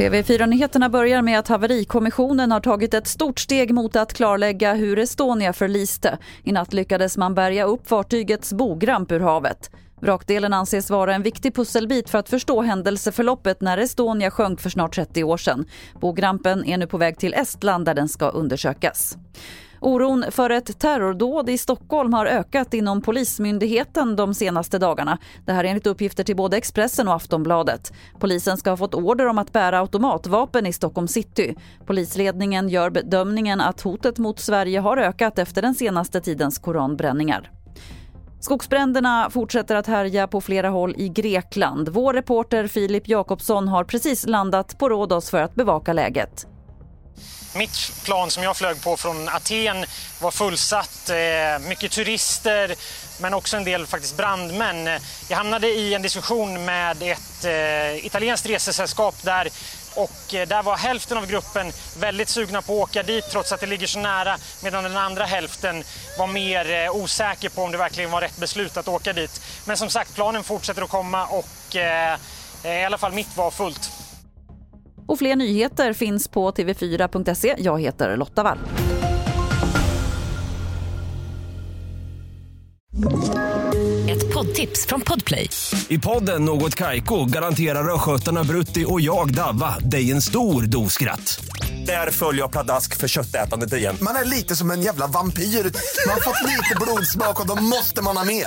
TV4-nyheterna börjar med att haverikommissionen har tagit ett stort steg mot att klarlägga hur Estonia förliste. I natt lyckades man bärga upp fartygets bogramp ur havet. Vrakdelen anses vara en viktig pusselbit för att förstå händelseförloppet när Estonia sjönk för snart 30 år sedan. Bogrampen är nu på väg till Estland där den ska undersökas. Oron för ett terrordåd i Stockholm har ökat inom Polismyndigheten de senaste dagarna. Det här enligt uppgifter till både Expressen och Aftonbladet. Polisen ska ha fått order om att bära automatvapen i Stockholm city. Polisledningen gör bedömningen att hotet mot Sverige har ökat efter den senaste tidens koranbränningar. Skogsbränderna fortsätter att härja på flera håll i Grekland. Vår reporter Filip Jakobsson har precis landat på Rhodos för att bevaka läget. Mitt plan som jag flög på från Aten var fullsatt, eh, mycket turister men också en del faktiskt brandmän. Jag hamnade i en diskussion med ett eh, italienskt resesällskap där och eh, där var hälften av gruppen väldigt sugna på att åka dit trots att det ligger så nära medan den andra hälften var mer osäker på om det verkligen var rätt beslut att åka dit. Men som sagt, planen fortsätter att komma och i alla fall mitt var fullt. Och fler nyheter finns på tv4.se. Jag heter Lotta Wall. Ett poddtips från Podplay. I podden Något Kaiko garanterar östgötarna Brutti och jag, Davva, dig en stor dos skratt. Där följer jag pladask för köttätandet igen. Man är lite som en jävla vampyr. Man har fått lite blodsmak och då måste man ha mer.